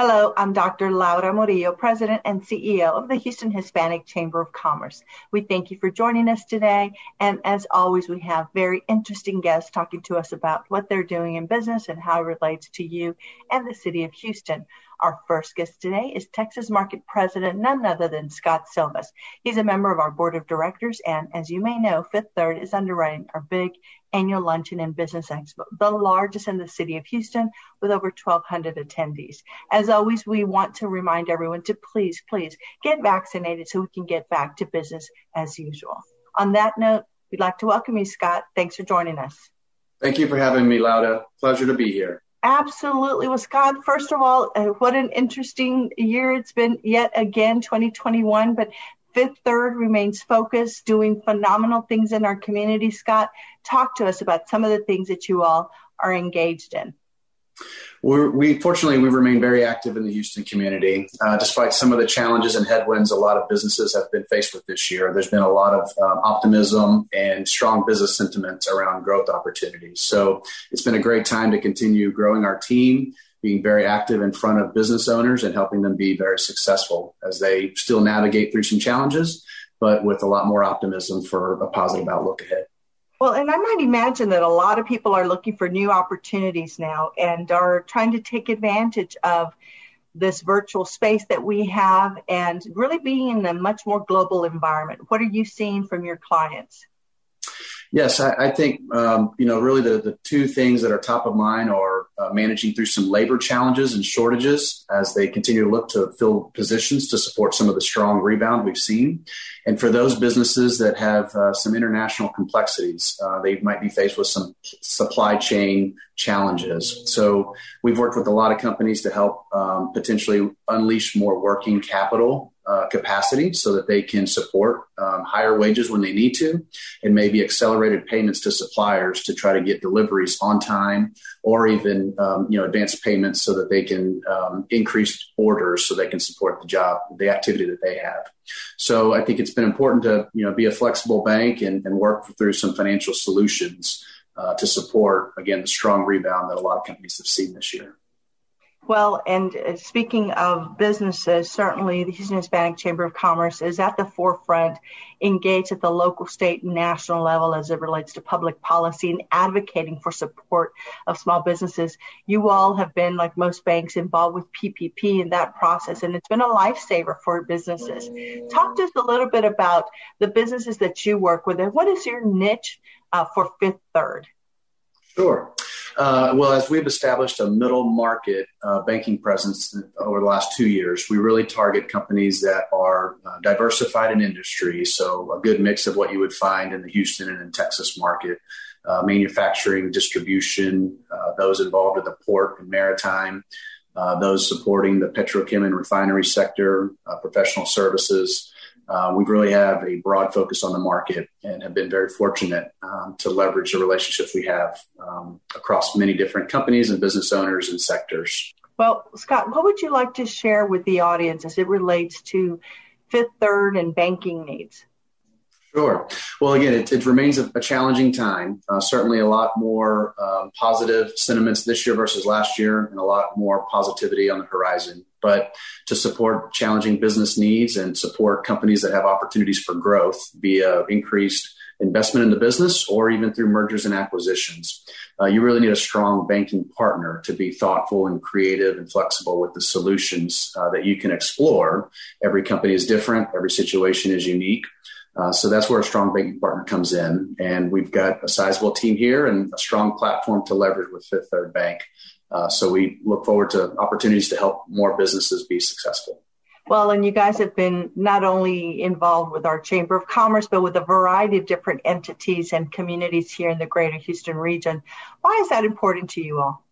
Hello, I'm Dr. Laura Murillo, President and CEO of the Houston Hispanic Chamber of Commerce. We thank you for joining us today. And as always, we have very interesting guests talking to us about what they're doing in business and how it relates to you and the city of Houston. Our first guest today is Texas Market President, none other than Scott Silvas. He's a member of our board of directors, and as you may know, Fifth Third is underwriting our big annual luncheon and business expo, the largest in the city of Houston with over 1,200 attendees. As always, we want to remind everyone to please, please get vaccinated so we can get back to business as usual. On that note, we'd like to welcome you, Scott. Thanks for joining us. Thank you for having me, Laura. Pleasure to be here. Absolutely. Well, Scott, first of all, uh, what an interesting year it's been yet again, 2021. But Fifth Third remains focused, doing phenomenal things in our community. Scott, talk to us about some of the things that you all are engaged in. We're, we fortunately we remain very active in the Houston community, uh, despite some of the challenges and headwinds a lot of businesses have been faced with this year. There's been a lot of um, optimism and strong business sentiments around growth opportunities. So it's been a great time to continue growing our team, being very active in front of business owners and helping them be very successful as they still navigate through some challenges, but with a lot more optimism for a positive outlook ahead. Well, and I might imagine that a lot of people are looking for new opportunities now and are trying to take advantage of this virtual space that we have and really being in a much more global environment. What are you seeing from your clients? Yes, I, I think um, you know really the the two things that are top of mind are managing through some labor challenges and shortages as they continue to look to fill positions to support some of the strong rebound we've seen, and for those businesses that have uh, some international complexities, uh, they might be faced with some supply chain challenges. So we've worked with a lot of companies to help um, potentially unleash more working capital uh, capacity so that they can support um, higher wages when they need to, and maybe accelerated payments to suppliers to try to get deliveries on time, or even um, you know advanced payments so that they can um, increase orders so they can support the job, the activity that they have. So I think it's been important to you know be a flexible bank and, and work through some financial solutions uh, to support again the strong rebound that a lot of companies have seen this year. Well, and uh, speaking of businesses, certainly the Houston Hispanic Chamber of Commerce is at the forefront, engaged at the local, state, and national level as it relates to public policy and advocating for support of small businesses. You all have been, like most banks, involved with PPP in that process, and it's been a lifesaver for businesses. Talk to us a little bit about the businesses that you work with, and what is your niche uh, for Fifth Third? Sure. Uh, well, as we've established a middle market uh, banking presence over the last two years, we really target companies that are uh, diversified in industry. So, a good mix of what you would find in the Houston and in Texas market uh, manufacturing, distribution, uh, those involved in the port and maritime, those supporting the petrochem and refinery sector, professional services. Uh, we really have a broad focus on the market and have been very fortunate um, to leverage the relationships we have um, across many different companies and business owners and sectors. Well, Scott, what would you like to share with the audience as it relates to Fifth Third and banking needs? Sure. Well, again, it, it remains a, a, challenging time. Uh, certainly, a lot more um, positive sentiments this year versus last year, and a lot more positivity on the horizon. But to support challenging business needs and support companies that have opportunities for growth via increased investment in the business or even through mergers and acquisitions, uh, you really need a strong banking partner to be thoughtful and creative and flexible with the solutions uh, that you can explore. Every company is different, every situation is unique. Uh, so that's where a strong banking partner comes in. And we've got a sizable team here and a strong platform to leverage with Fifth Third Bank. Uh, so we look forward to opportunities to help more businesses be successful. Well, and you guys have been not only involved with our Chamber of Commerce, but with a variety of different entities and communities here in the greater Houston region. Why is that important to you all?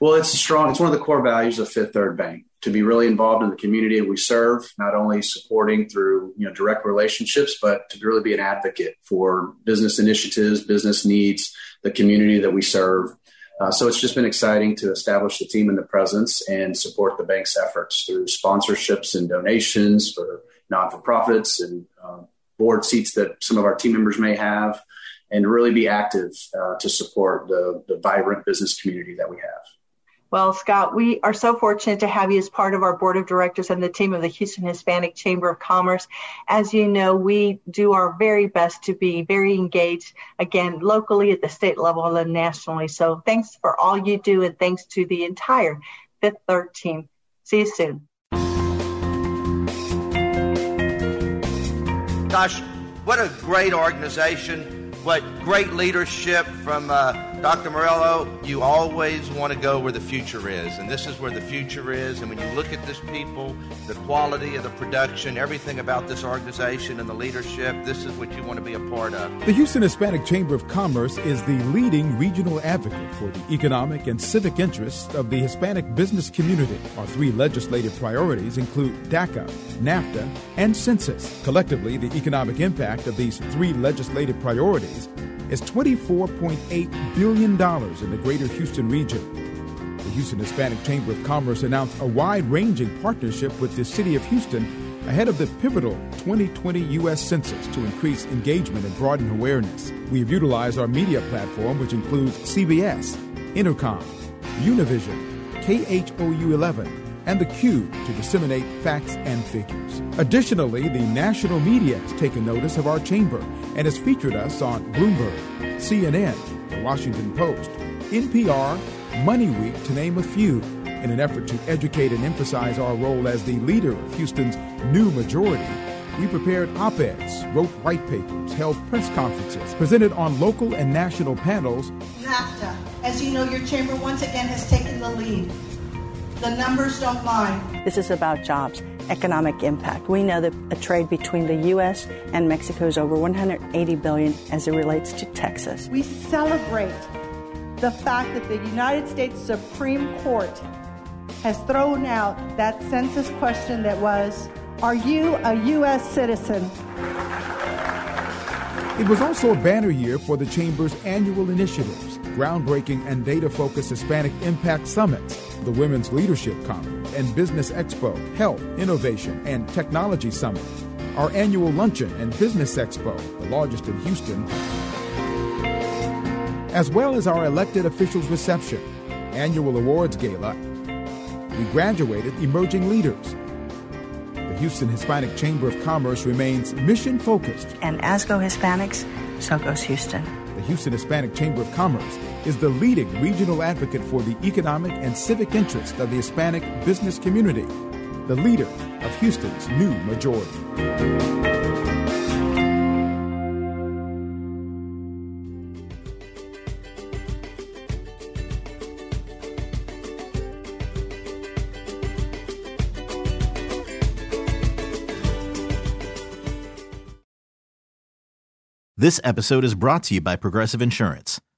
Well, it's strong. It's one of the core values of Fifth Third Bank to be really involved in the community we serve, not only supporting through you know direct relationships, but to really be an advocate for business initiatives, business needs, the community that we serve. Uh, so it's just been exciting to establish the team and the presence and support the bank's efforts through sponsorships and donations for non for profits and uh, board seats that some of our team members may have, and really be active uh, to support the, the vibrant business community that we have. Well, Scott, we are so fortunate to have you as part of our board of directors and the team of the Houston Hispanic Chamber of Commerce. As you know, we do our very best to be very engaged, again, locally at the state level and nationally. So thanks for all you do and thanks to the entire Fifth Third team. See you soon. Gosh, what a great organization. What great leadership from uh, Dr. Murillo, you always want to go where the future is, and this is where the future is. And when you look at this people, the quality of the production, everything about this organization and the leadership, this is what you want to be a part of. The Houston Hispanic Chamber of Commerce is the leading regional advocate for the economic and civic interests of the Hispanic business community. Our three legislative priorities include DACA, NAFTA, and census. Collectively, the economic impact of these three legislative priorities is $24.8 billion in the greater Houston region. The Houston Hispanic Chamber of Commerce announced a wide ranging partnership with the City of Houston ahead of the pivotal 2020 U.S. Census to increase engagement and broaden awareness. We have utilized our media platform, which includes CBS, Entercom, Univision, KHOU 11, and the Q to disseminate facts and figures. Additionally, the national media has taken notice of our chamber and has featured us on Bloomberg, CNN, The Washington Post, NPR, Money Week, to name a few, in an effort to educate and emphasize our role as the leader of Houston's new majority. We prepared op eds, wrote white papers, held press conferences, presented on local and national panels. NAFTA. As you know, your chamber once again has taken the lead the numbers don't lie. This is about jobs, economic impact. We know that a trade between the U.S. and Mexico is over 180 billion as it relates to Texas. We celebrate the fact that the United States Supreme Court has thrown out that census question that was, Are you a U.S. citizen? It was also a banner year for the Chamber's annual initiatives, groundbreaking and data focused Hispanic Impact Summits the Women's Leadership Conference and Business Expo, Health, Innovation, and Technology Summit, our annual luncheon and business expo, the largest in Houston, as well as our elected officials reception, annual awards gala. We graduated emerging leaders. The Houston Hispanic Chamber of Commerce remains mission focused. And as go Hispanics, so goes Houston. The Houston Hispanic Chamber of Commerce is the leading regional advocate for the economic and civic interest of the Hispanic business community, the leader of Houston's new majority. This episode is brought to you by Progressive Insurance.